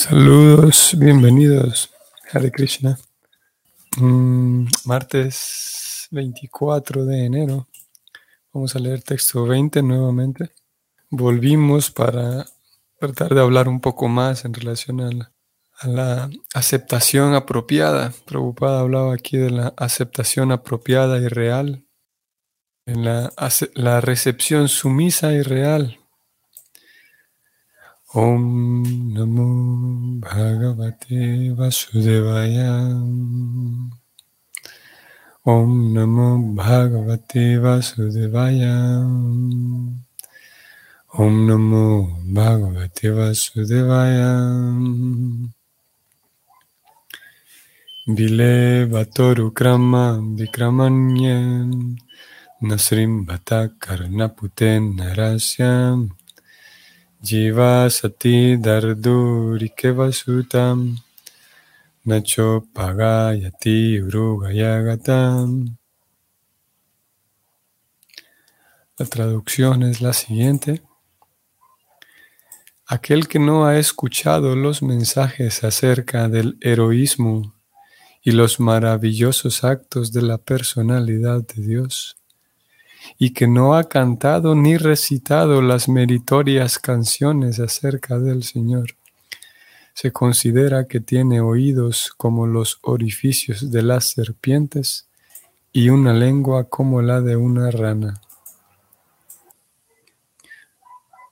Saludos, bienvenidos. Hare Krishna. Mm, martes 24 de enero. Vamos a leer texto 20 nuevamente. Volvimos para tratar de hablar un poco más en relación a la, aceptación apropiada. Prabhupada hablaba aquí de la aceptación apropiada y real. En la recepción sumisa y real Om Namo Bhagavate Vasudevaya. Om Namo Bhagavate Vasudevaya. Om Namo Bhagavate Vasudevaya. Vile Vatoru Krama Vikramanyam Nasrim Karnaputen Narasyam Jiva sati dardurikeva sutam nacho pagayati urugayagatam. La traducción es la siguiente. Aquel que no ha escuchado los mensajes acerca del heroísmo y los maravillosos actos de la personalidad de Dios, y que no ha cantado ni recitado las meritorias canciones acerca del Señor. Se considera que tiene oídos como los orificios de las serpientes y una lengua como la de una rana.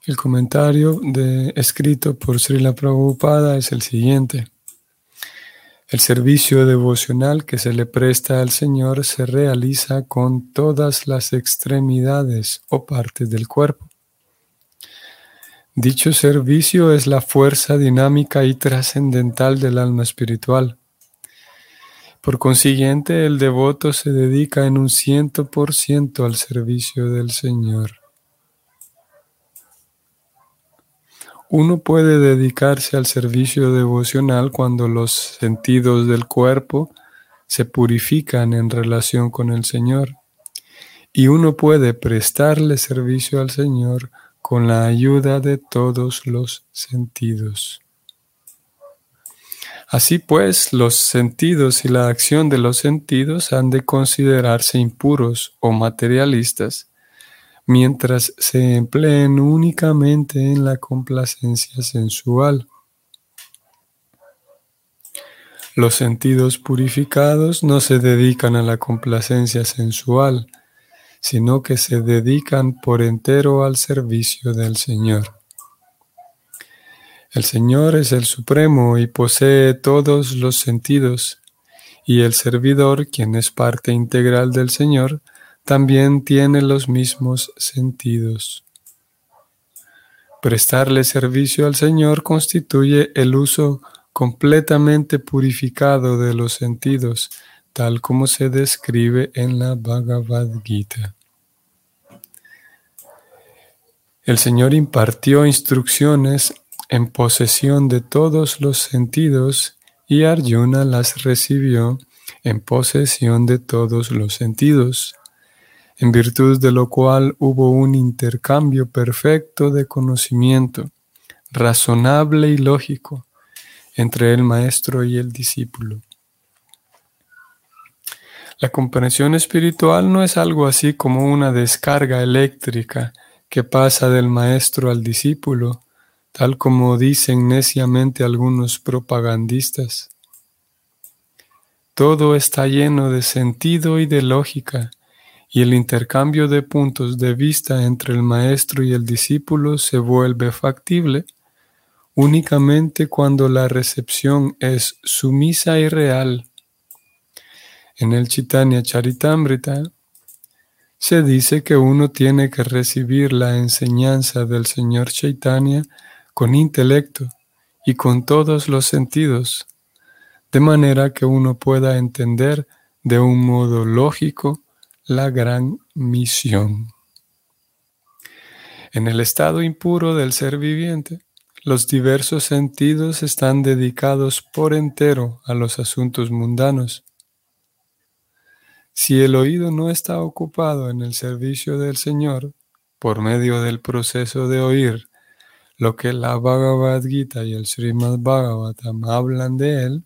El comentario de, escrito por Srila Prabhupada es el siguiente. El servicio devocional que se le presta al Señor se realiza con todas las extremidades o partes del cuerpo. Dicho servicio es la fuerza dinámica y trascendental del alma espiritual. Por consiguiente, el devoto se dedica en un ciento por ciento al servicio del Señor. Uno puede dedicarse al servicio devocional cuando los sentidos del cuerpo se purifican en relación con el Señor. Y uno puede prestarle servicio al Señor con la ayuda de todos los sentidos. Así pues, los sentidos y la acción de los sentidos han de considerarse impuros o materialistas mientras se empleen únicamente en la complacencia sensual. Los sentidos purificados no se dedican a la complacencia sensual, sino que se dedican por entero al servicio del Señor. El Señor es el Supremo y posee todos los sentidos, y el servidor, quien es parte integral del Señor, también tiene los mismos sentidos. Prestarle servicio al Señor constituye el uso completamente purificado de los sentidos, tal como se describe en la Bhagavad Gita. El Señor impartió instrucciones en posesión de todos los sentidos y Arjuna las recibió en posesión de todos los sentidos en virtud de lo cual hubo un intercambio perfecto de conocimiento, razonable y lógico, entre el maestro y el discípulo. La comprensión espiritual no es algo así como una descarga eléctrica que pasa del maestro al discípulo, tal como dicen neciamente algunos propagandistas. Todo está lleno de sentido y de lógica, y el intercambio de puntos de vista entre el maestro y el discípulo se vuelve factible únicamente cuando la recepción es sumisa y real. En el Chaitanya Charitamrita se dice que uno tiene que recibir la enseñanza del Señor Chaitanya con intelecto y con todos los sentidos, de manera que uno pueda entender de un modo lógico la gran misión. En el estado impuro del ser viviente, los diversos sentidos están dedicados por entero a los asuntos mundanos. Si el oído no está ocupado en el servicio del Señor, por medio del proceso de oír, lo que la Bhagavad Gita y el Srimad Bhagavatam hablan de él,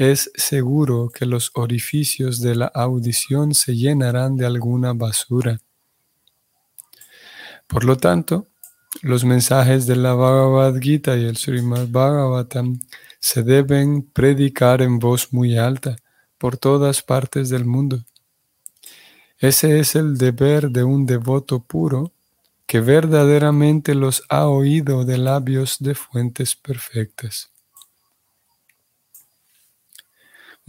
es seguro que los orificios de la audición se llenarán de alguna basura. Por lo tanto, los mensajes de la Bhagavad Gita y el Srimad Bhagavatam se deben predicar en voz muy alta por todas partes del mundo. Ese es el deber de un devoto puro que verdaderamente los ha oído de labios de fuentes perfectas.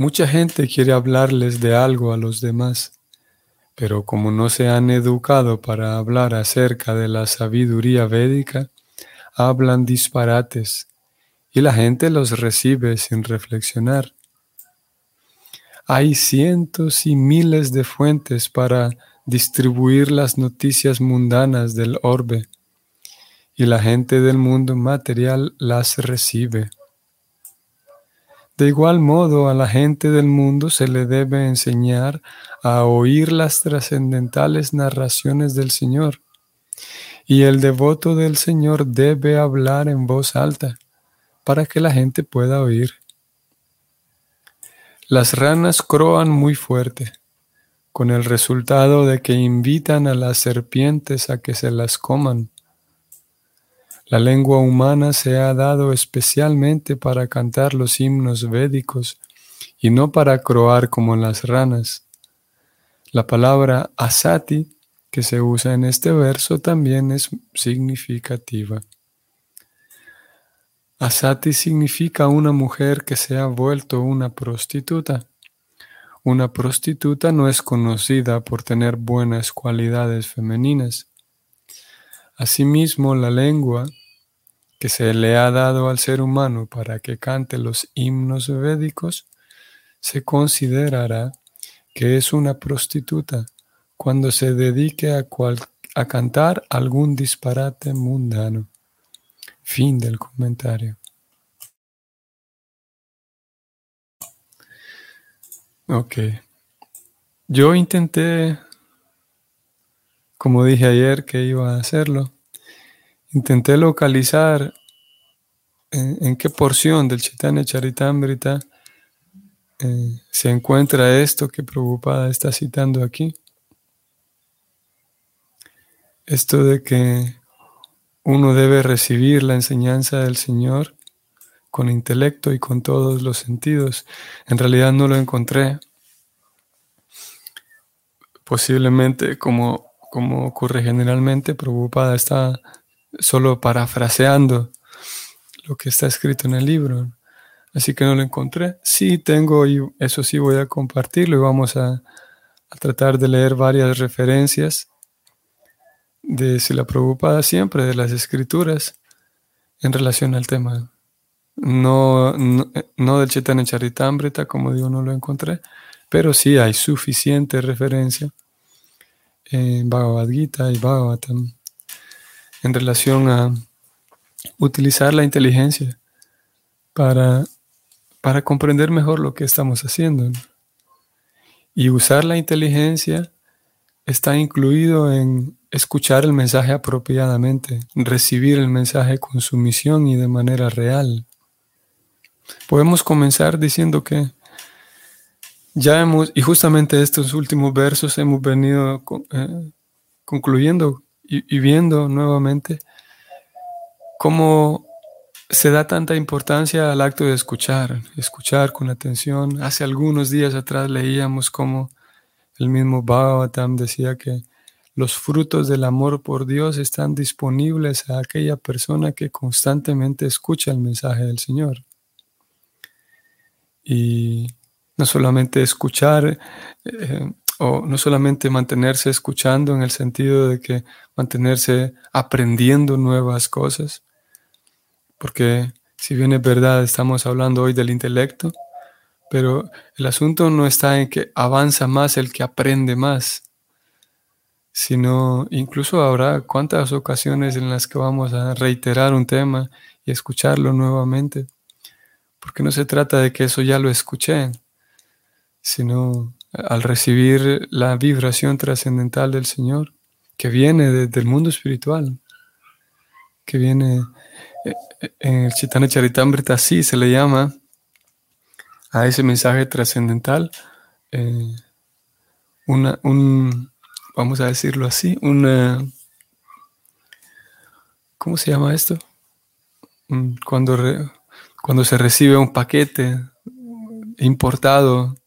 Mucha gente quiere hablarles de algo a los demás, pero como no se han educado para hablar acerca de la sabiduría védica, hablan disparates y la gente los recibe sin reflexionar. Hay cientos y miles de fuentes para distribuir las noticias mundanas del orbe y la gente del mundo material las recibe. De igual modo, a la gente del mundo se le debe enseñar a oír las trascendentales narraciones del Señor. Y el devoto del Señor debe hablar en voz alta para que la gente pueda oír. Las ranas croan muy fuerte, con el resultado de que invitan a las serpientes a que se las coman. La lengua humana se ha dado especialmente para cantar los himnos védicos y no para croar como las ranas. La palabra asati que se usa en este verso también es significativa. Asati significa una mujer que se ha vuelto una prostituta. Una prostituta no es conocida por tener buenas cualidades femeninas. Asimismo, la lengua que se le ha dado al ser humano para que cante los himnos védicos, se considerará que es una prostituta cuando se dedique a, a cantar algún disparate mundano. Fin del comentario. Ok. Yo intenté, como dije ayer que iba a hacerlo, Intenté localizar en, qué porción del Chaitanya Charitamrita eh, se encuentra esto que Prabhupada está citando aquí. Esto de que uno debe recibir la enseñanza del Señor con intelecto y con todos los sentidos. En realidad no lo encontré. Posiblemente, como, como ocurre generalmente, Prabhupada está solo parafraseando lo que está escrito en el libro. Así que no lo encontré. Sí tengo, y eso sí voy a compartirlo y vamos a, tratar de leer varias referencias de si la preocupada siempre de las escrituras en relación al tema. No, no, del Chaitanya Charitamrita, como digo, no lo encontré, pero sí hay suficiente referencia en Bhagavad Gita y Bhagavatam en relación a utilizar la inteligencia para, para comprender mejor lo que estamos haciendo. Y usar la inteligencia está incluido en escuchar el mensaje apropiadamente, recibir el mensaje con sumisión y de manera real. Podemos comenzar diciendo que ya hemos, y justamente estos últimos versos hemos venido eh, concluyendo y, viendo nuevamente cómo se da tanta importancia al acto de escuchar, escuchar con atención. Hace algunos días atrás leíamos cómo el mismo Bhagavatam decía que los frutos del amor por Dios están disponibles a aquella persona que constantemente escucha el mensaje del Señor. Y no solamente escuchar eh, o no solamente mantenerse escuchando en el sentido de que mantenerse aprendiendo nuevas cosas, porque si bien es verdad, estamos hablando hoy del intelecto, pero el asunto no está en que avanza más el que aprende más, sino incluso habrá cuántas ocasiones en las que vamos a reiterar un tema y escucharlo nuevamente, porque no se trata de que eso ya lo escuché, sino al recibir la vibración trascendental del Señor, que viene desde el mundo espiritual, que viene eh, en el Chaitanya Charitamrita, así se le llama a ese mensaje trascendental, eh, una, un, vamos a decirlo así, una, ¿cómo se llama esto? Cuando, cuando se recibe un paquete importado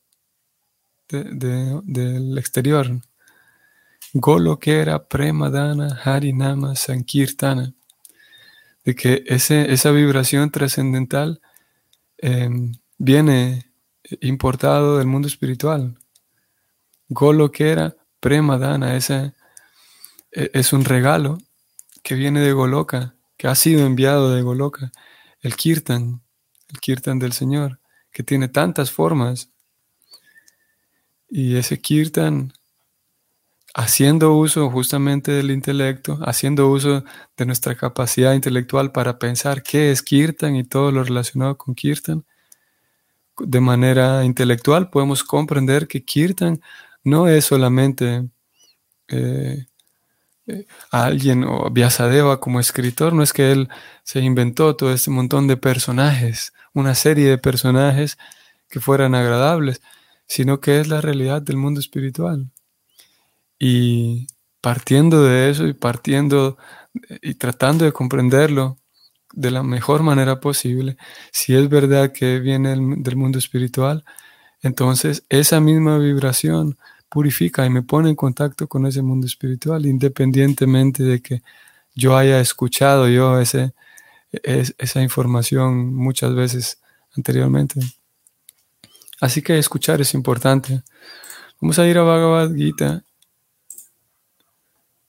del exterior. Golo que era Premadana Harinama Sankirtana. De que ese, esa vibración trascendental em, viene importado del mundo espiritual. Golo que era Premadana, ese es un regalo que viene de Goloka, que ha sido enviado de Goloka, el Kirtan, el Kirtan del Señor, que tiene tantas formas. Y ese Kirtan, haciendo uso justamente del intelecto, haciendo uso de nuestra capacidad intelectual para pensar qué es Kirtan y todo lo relacionado con Kirtan, de manera intelectual podemos comprender que Kirtan no es solamente eh, eh, alguien o Vyasadeva como escritor, no es que él se inventó todo este montón de personajes, una serie de personajes que fueran agradables, sino que es la realidad del mundo espiritual. Y partiendo de eso y partiendo y tratando de comprenderlo de la mejor manera posible, si es verdad que viene del mundo espiritual, entonces esa misma vibración purifica y me pone en contacto con ese mundo espiritual, independientemente de que yo haya escuchado yo ese, esa información muchas veces anteriormente. Así que escuchar es importante. Vamos a ir a Bhagavad Gita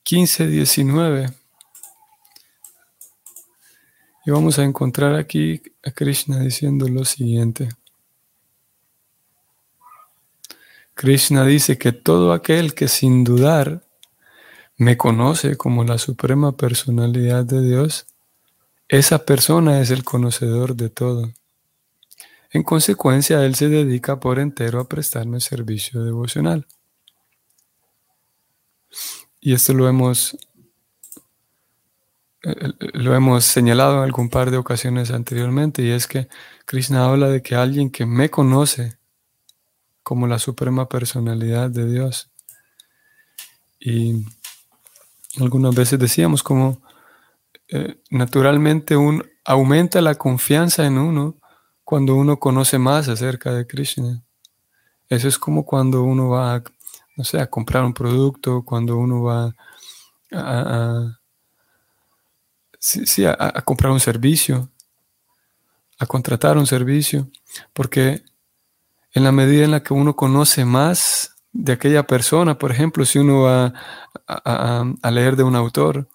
15, 19. Y vamos a encontrar aquí a Krishna diciendo lo siguiente. Krishna dice que todo aquel que sin dudar me conoce como la suprema personalidad de Dios, esa persona es el conocedor de todo. En consecuencia, Él se dedica por entero a prestarme servicio devocional. Y esto lo hemos, eh, lo hemos señalado en algún par de ocasiones anteriormente, y es que Krishna habla de que alguien que me conoce como la suprema personalidad de Dios. Y algunas veces decíamos como eh, naturalmente un, aumenta la confianza en uno cuando uno conoce más acerca de Krishna. Eso es como cuando uno va, no sé, a comprar un producto, cuando uno va a, a comprar un servicio, a contratar un servicio, porque en la medida en la que uno conoce más de aquella persona, por ejemplo, si uno va a, leer de un autor,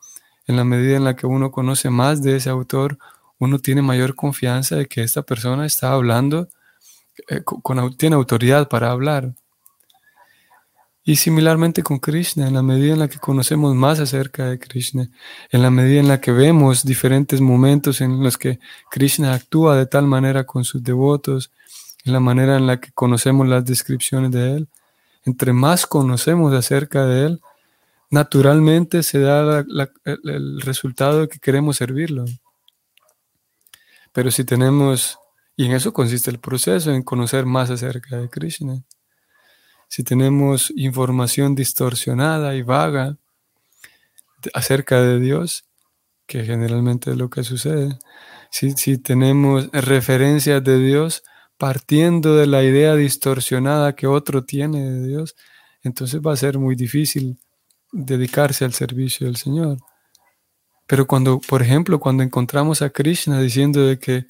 en la medida en la que uno conoce más de ese autor, uno tiene mayor confianza de que esta persona está hablando, eh, tiene autoridad para hablar. Y similarmente con Krishna, en la medida en la que conocemos más acerca de Krishna, en la medida en la que vemos diferentes momentos en los que Krishna actúa de tal manera con sus devotos, en la manera en la que conocemos las descripciones de Él. Entre más conocemos acerca de Él, naturalmente se da el resultado de que queremos servirlo. Pero si tenemos, y en eso consiste el proceso, en conocer más acerca de Krishna. Si tenemos información distorsionada y vaga acerca de Dios, que generalmente es lo que sucede, si, si tenemos referencias de Dios partiendo de la idea distorsionada que otro tiene de Dios, entonces va a ser muy difícil dedicarse al servicio del Señor. Pero cuando, por ejemplo, cuando encontramos a Krishna diciendo de que,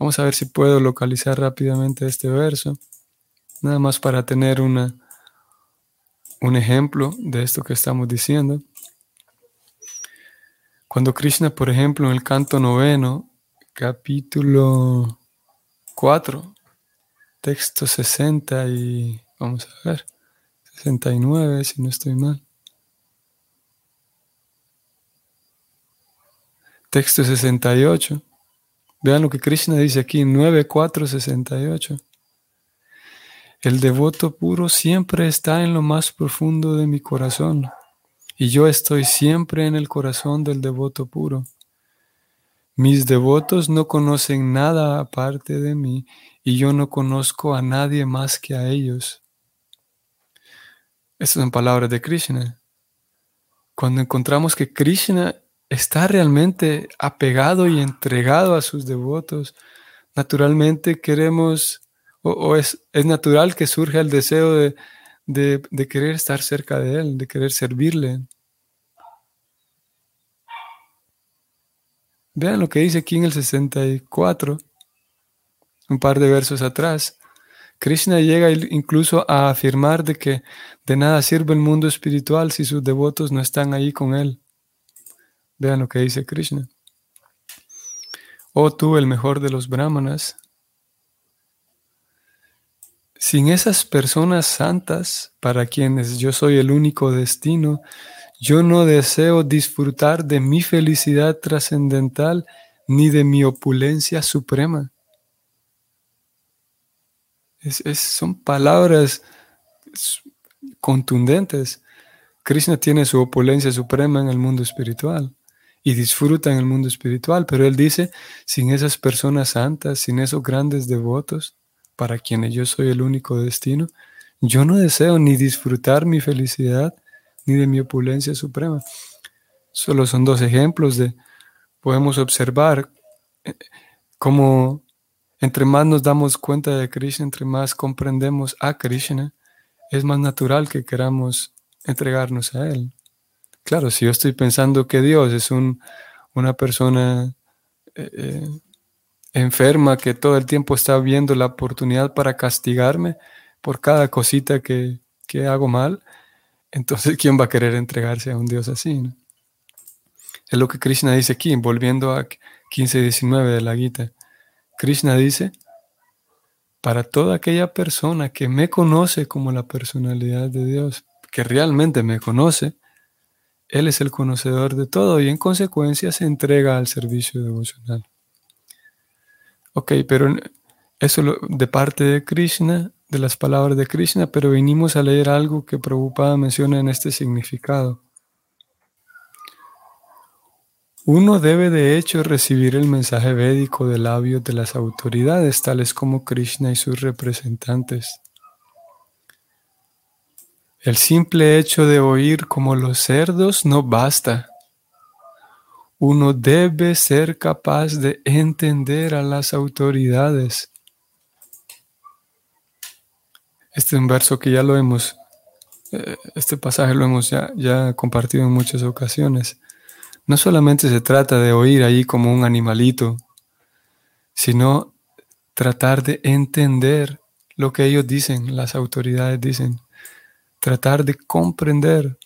vamos a ver si puedo localizar rápidamente este verso, nada más para tener una, un ejemplo de esto que estamos diciendo. Cuando Krishna, por ejemplo, en el canto noveno, capítulo 4, texto 60 y vamos a ver, 69 si no estoy mal. Texto 68. Vean lo que Krishna dice aquí, 9.4.68. El devoto puro siempre está en lo más profundo de mi corazón y yo estoy siempre en el corazón del devoto puro. Mis devotos no conocen nada aparte de mí y yo no conozco a nadie más que a ellos. Estas son palabras de Krishna. Cuando encontramos que Krishna está realmente apegado y entregado a sus devotos, naturalmente queremos, o, es, es, natural que surja el deseo de, de, de querer estar cerca de Él, de querer servirle. Vean lo que dice aquí en el 64, un par de versos atrás. Krishna llega incluso a afirmar de que de nada sirve el mundo espiritual si sus devotos no están ahí con él. Vean lo que dice Krishna. Oh tú, el mejor de los brahmanas, sin esas personas santas para quienes yo soy el único destino, yo no deseo disfrutar de mi felicidad trascendental ni de mi opulencia suprema son palabras contundentes. Krishna tiene su opulencia suprema en el mundo espiritual y disfruta en el mundo espiritual, pero él dice, sin esas personas santas, sin esos grandes devotos, para quienes yo soy el único destino, yo no deseo ni disfrutar mi felicidad ni de mi opulencia suprema. Solo son dos ejemplos de, podemos observar eh, cómo entre más nos damos cuenta de Krishna, entre más comprendemos a Krishna, es más natural que queramos entregarnos a Él. Claro, si yo estoy pensando que Dios es un, una persona eh, eh, enferma que todo el tiempo está viendo la oportunidad para castigarme por cada cosita que, que hago mal, entonces ¿quién va a querer entregarse a un Dios así? Es lo que Krishna dice aquí, volviendo a 15.19 de la Gita. Krishna dice, para toda aquella persona que me conoce como la personalidad de Dios, que realmente me conoce, Él es el conocedor de todo y en consecuencia se entrega al servicio devocional. Ok, pero eso de parte de Krishna, de las palabras de Krishna, pero venimos a leer algo que Prabhupada menciona en este significado. Uno debe de hecho recibir el mensaje védico de labios de las autoridades, tales como Krishna y sus representantes. El simple hecho de oír como los cerdos no basta. Uno debe ser capaz de entender a las autoridades. Este es un verso que ya lo hemos, eh, este pasaje lo hemos ya, ya compartido en muchas ocasiones no solamente se trata de oír ahí como un animalito, sino tratar de entender lo que ellos dicen, las autoridades dicen, tratar de comprender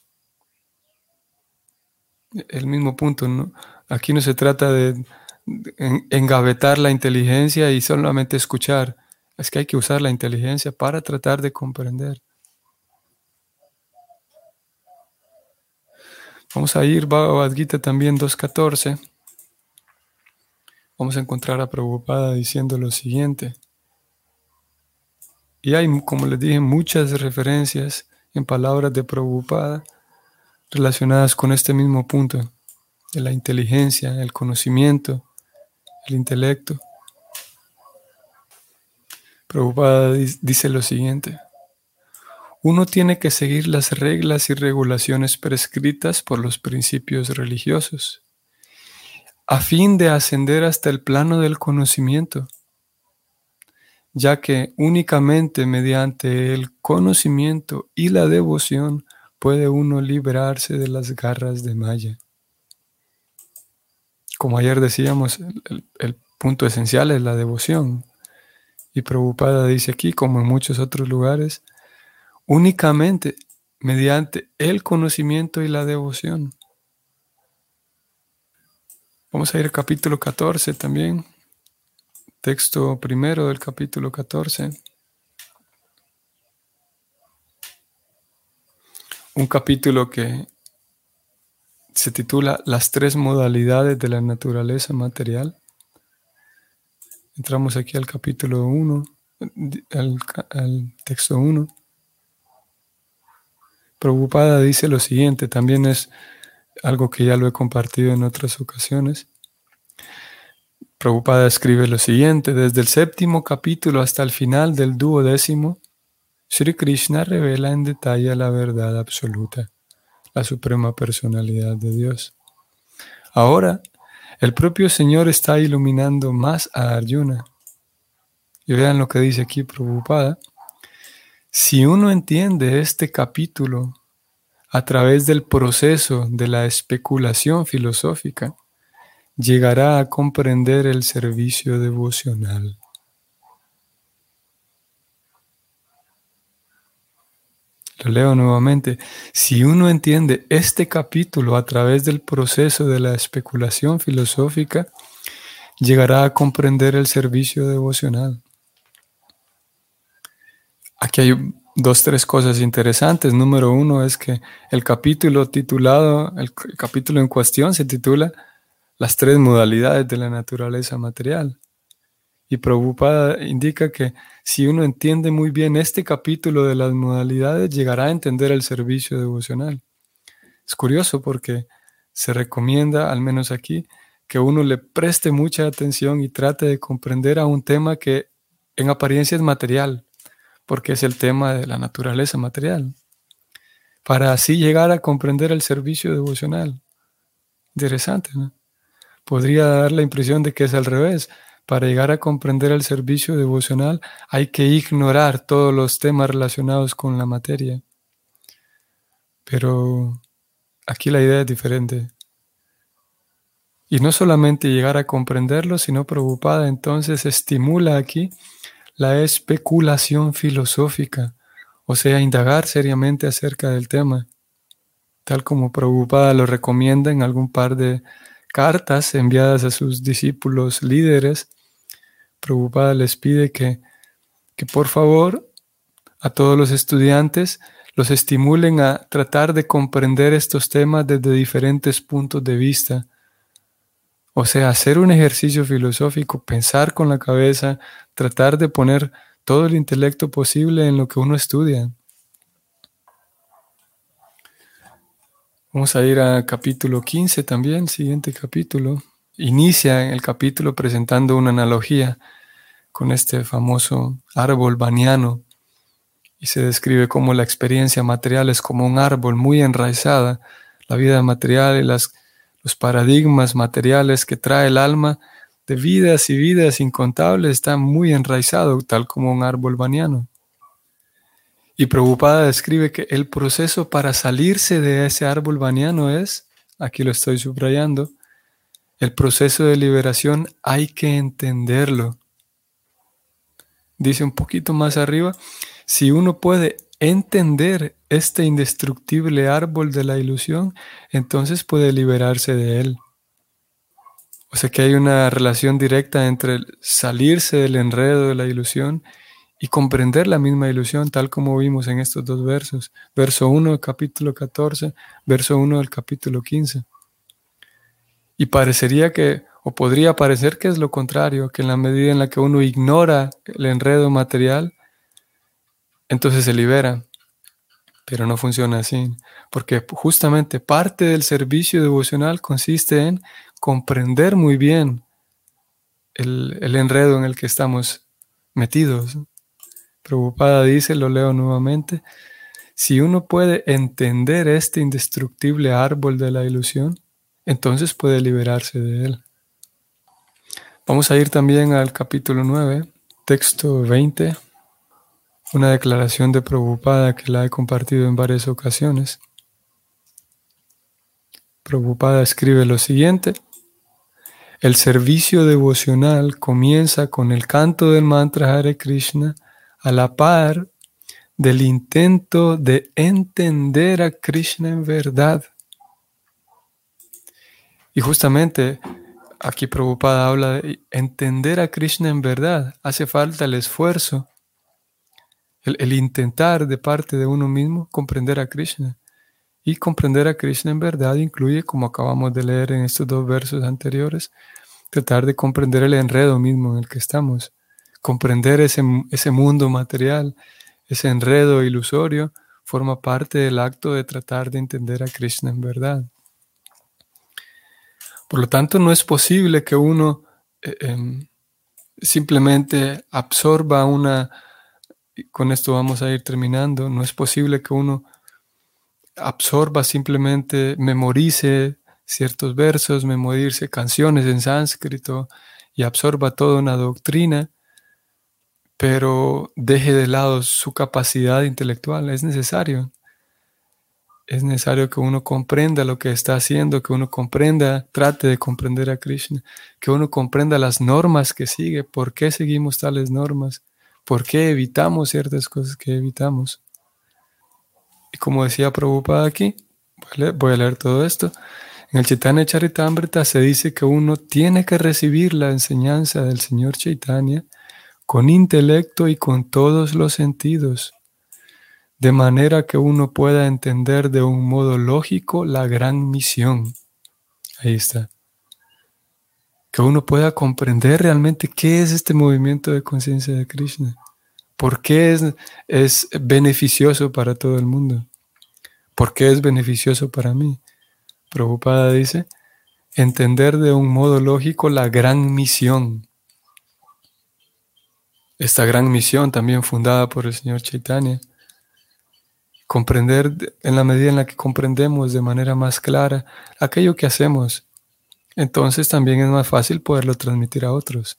el mismo punto. ¿no? Aquí no se trata de engavetar la inteligencia y solamente escuchar, es que hay que usar la inteligencia para tratar de comprender. Vamos a ir Bhagavad Gita también 2.14. Vamos a encontrar a Prabhupada diciendo lo siguiente. Y hay, como les dije, muchas referencias en palabras de Prabhupada relacionadas con este mismo punto, de la inteligencia, el conocimiento, el intelecto. Prabhupada dice lo siguiente uno tiene que seguir las reglas y regulaciones prescritas por los principios religiosos, a fin de ascender hasta el plano del conocimiento, ya que únicamente mediante el conocimiento y la devoción puede uno liberarse de las garras de Maya. Como ayer decíamos, el, punto esencial es la devoción. Y Prabhupada dice aquí, como en muchos otros lugares, únicamente mediante el conocimiento y la devoción. Vamos a ir al capítulo 14 también, texto primero del capítulo 14. Un capítulo que se titula Las tres modalidades de la naturaleza material. Entramos aquí al capítulo 1, al, texto 1. Preocupada dice lo siguiente, también es algo que ya lo he compartido en otras ocasiones. Prabhupada escribe lo siguiente, desde el séptimo capítulo hasta el final del duodécimo, Sri Krishna revela en detalle la verdad absoluta, la suprema personalidad de Dios. Ahora, el propio Señor está iluminando más a Arjuna. Y vean lo que dice aquí Prabhupada. Si uno entiende este capítulo a través del proceso de la especulación filosófica, llegará a comprender el servicio devocional. Lo leo nuevamente. Si uno entiende este capítulo a través del proceso de la especulación filosófica, llegará a comprender el servicio devocional. Aquí hay dos, tres cosas interesantes. Número uno es que el capítulo titulado, el capítulo en cuestión se titula Las tres modalidades de la naturaleza material. Y Prabhupada indica que si uno entiende muy bien este capítulo de las modalidades, llegará a entender el servicio devocional. Es curioso porque se recomienda, al menos aquí, que uno le preste mucha atención y trate de comprender a un tema que en apariencia es material, porque es el tema de la naturaleza material, para así llegar a comprender el servicio devocional. Interesante, ¿no? Podría dar la impresión de que es al revés para llegar a comprender el servicio devocional hay que ignorar todos los temas relacionados con la materia. Pero aquí la idea es diferente. Y no solamente llegar a comprenderlo, sino preocupada, entonces estimula aquí la especulación filosófica, o sea, indagar seriamente acerca del tema, tal como preocupada lo recomienda en algún par de cartas enviadas a sus discípulos líderes preocupada les pide que, que por favor a todos los estudiantes los estimulen a tratar de comprender estos temas desde diferentes puntos de vista. O sea, hacer un ejercicio filosófico, pensar con la cabeza, tratar de poner todo el intelecto posible en lo que uno estudia. Vamos a ir al capítulo 15 también, siguiente capítulo. Inicia el capítulo presentando una analogía con este famoso árbol baniano y se describe como la experiencia material es como un árbol muy enraizada, la vida material y las, los paradigmas materiales que trae el alma de vidas y vidas incontables están muy enraizado, tal como un árbol baniano. Y Prabhupada describe que el proceso para salirse de ese árbol baniano es, aquí lo estoy subrayando, el proceso de liberación hay que entenderlo dice un poquito más arriba, si uno puede entender este indestructible árbol de la ilusión, entonces puede liberarse de él. O sea que hay una relación directa entre salirse del enredo de la ilusión y comprender la misma ilusión, tal como vimos en estos dos versos. Verso 1 del capítulo 14, verso 1 del capítulo 15. Y parecería que o podría parecer que es lo contrario, que en la medida en la que uno ignora el enredo material, entonces se libera. Pero no funciona así, porque justamente parte del servicio devocional consiste en comprender muy bien el, el enredo en el que estamos metidos. Preocupada dice, lo leo nuevamente, si uno puede entender este indestructible árbol de la ilusión, entonces puede liberarse de él. Vamos a ir también al capítulo 9, texto 20, una declaración de Prabhupada que la he compartido en varias ocasiones. Prabhupada escribe lo siguiente. El servicio devocional comienza con el canto del mantra Hare Krishna a la par del intento de entender a Krishna en verdad. Y justamente aquí Prabhupada habla de entender a Krishna en verdad. Hace falta el esfuerzo, el, intentar de parte de uno mismo comprender a Krishna. Y comprender a Krishna en verdad incluye, como acabamos de leer en estos dos versos anteriores, tratar de comprender el enredo mismo en el que estamos, comprender ese, ese mundo material, ese enredo ilusorio, forma parte del acto de tratar de entender a Krishna en verdad. Por lo tanto, no es posible que uno eh, em, simplemente absorba una, con esto vamos a ir terminando, no es posible que uno absorba simplemente, memorice ciertos versos, memorice canciones en sánscrito y absorba toda una doctrina, pero deje de lado su capacidad intelectual. Es necesario. Es necesario que uno comprenda lo que está haciendo, que uno comprenda, trate de comprender a Krishna, que uno comprenda las normas que sigue, por qué seguimos tales normas, por qué evitamos ciertas cosas que evitamos. Y como decía Prabhupada aquí, voy a leer, todo esto. En el Chaitanya Charitamrita se dice que uno tiene que recibir la enseñanza del Señor Chaitanya con intelecto y con todos los sentidos de manera que uno pueda entender de un modo lógico la gran misión. Ahí está. Que uno pueda comprender realmente qué es este movimiento de conciencia de Krishna. ¿Por qué es, es beneficioso para todo el mundo? ¿Por qué es beneficioso para mí? Prabhupada dice, entender de un modo lógico la gran misión. Esta gran misión también fundada por el Señor Chaitanya comprender en la medida en la que comprendemos de manera más clara aquello que hacemos, entonces también es más fácil poderlo transmitir a otros.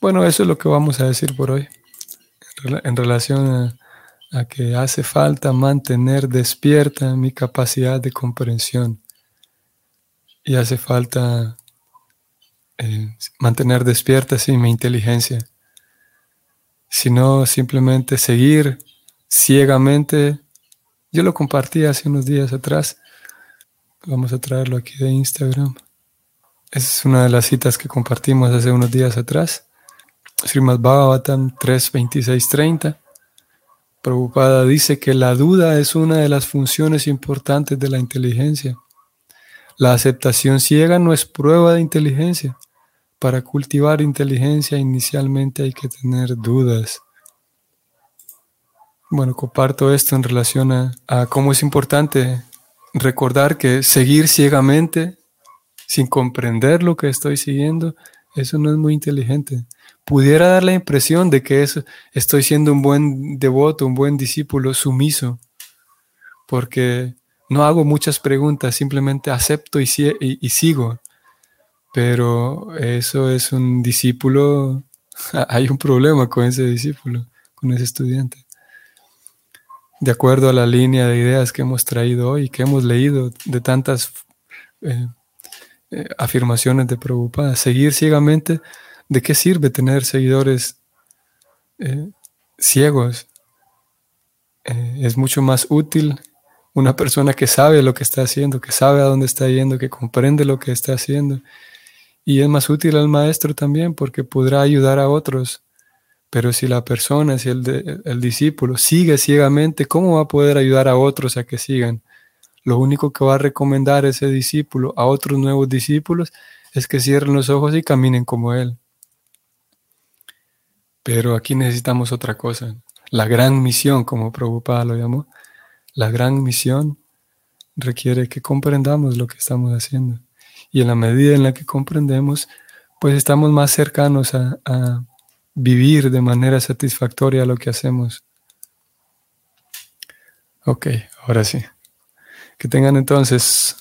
Bueno, eso es lo que vamos a decir por hoy en relación a, que hace falta mantener despierta mi capacidad de comprensión y hace falta eh, mantener despierta sí, mi inteligencia, sino simplemente seguir ciegamente. Yo lo compartí hace unos días atrás. Vamos a traerlo aquí de Instagram. Es una de las citas que compartimos hace unos días atrás. Srimad Bhagavatam 3.26.30. Prabhupada dice que la duda es una de las funciones importantes de la inteligencia. La aceptación ciega no es prueba de inteligencia. Para cultivar inteligencia inicialmente hay que tener dudas. Bueno, comparto esto en relación a, cómo es importante recordar que seguir ciegamente sin comprender lo que estoy siguiendo, eso no es muy inteligente. Pudiera dar la impresión de que estoy siendo un buen devoto, un buen discípulo sumiso, porque no hago muchas preguntas, simplemente acepto y sigo. Pero eso es un discípulo, hay un problema con ese discípulo, con ese estudiante de acuerdo a la línea de ideas que hemos traído hoy, que hemos leído de tantas eh, eh, afirmaciones de Prabhupada. Seguir ciegamente, ¿de qué sirve tener seguidores eh, ciegos? es mucho más útil una persona que sabe lo que está haciendo, que sabe a dónde está yendo, que comprende lo que está haciendo. Y es más útil al maestro también porque podrá ayudar a otros pero si la persona, si el, discípulo sigue ciegamente, ¿cómo va a poder ayudar a otros a que sigan? Lo único que va a recomendar ese discípulo a otros nuevos discípulos es que cierren los ojos y caminen como él. Pero aquí necesitamos otra cosa. La gran misión, como Prabhupada lo llamó, la gran misión requiere que comprendamos lo que estamos haciendo. Y en la medida en la que comprendemos, pues estamos más cercanos a, a vivir de manera satisfactoria lo que hacemos. Ok, ahora sí. Que tengan entonces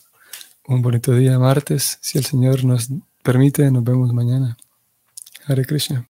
un bonito día martes. Si el Señor nos permite, nos vemos mañana. Hare Krishna.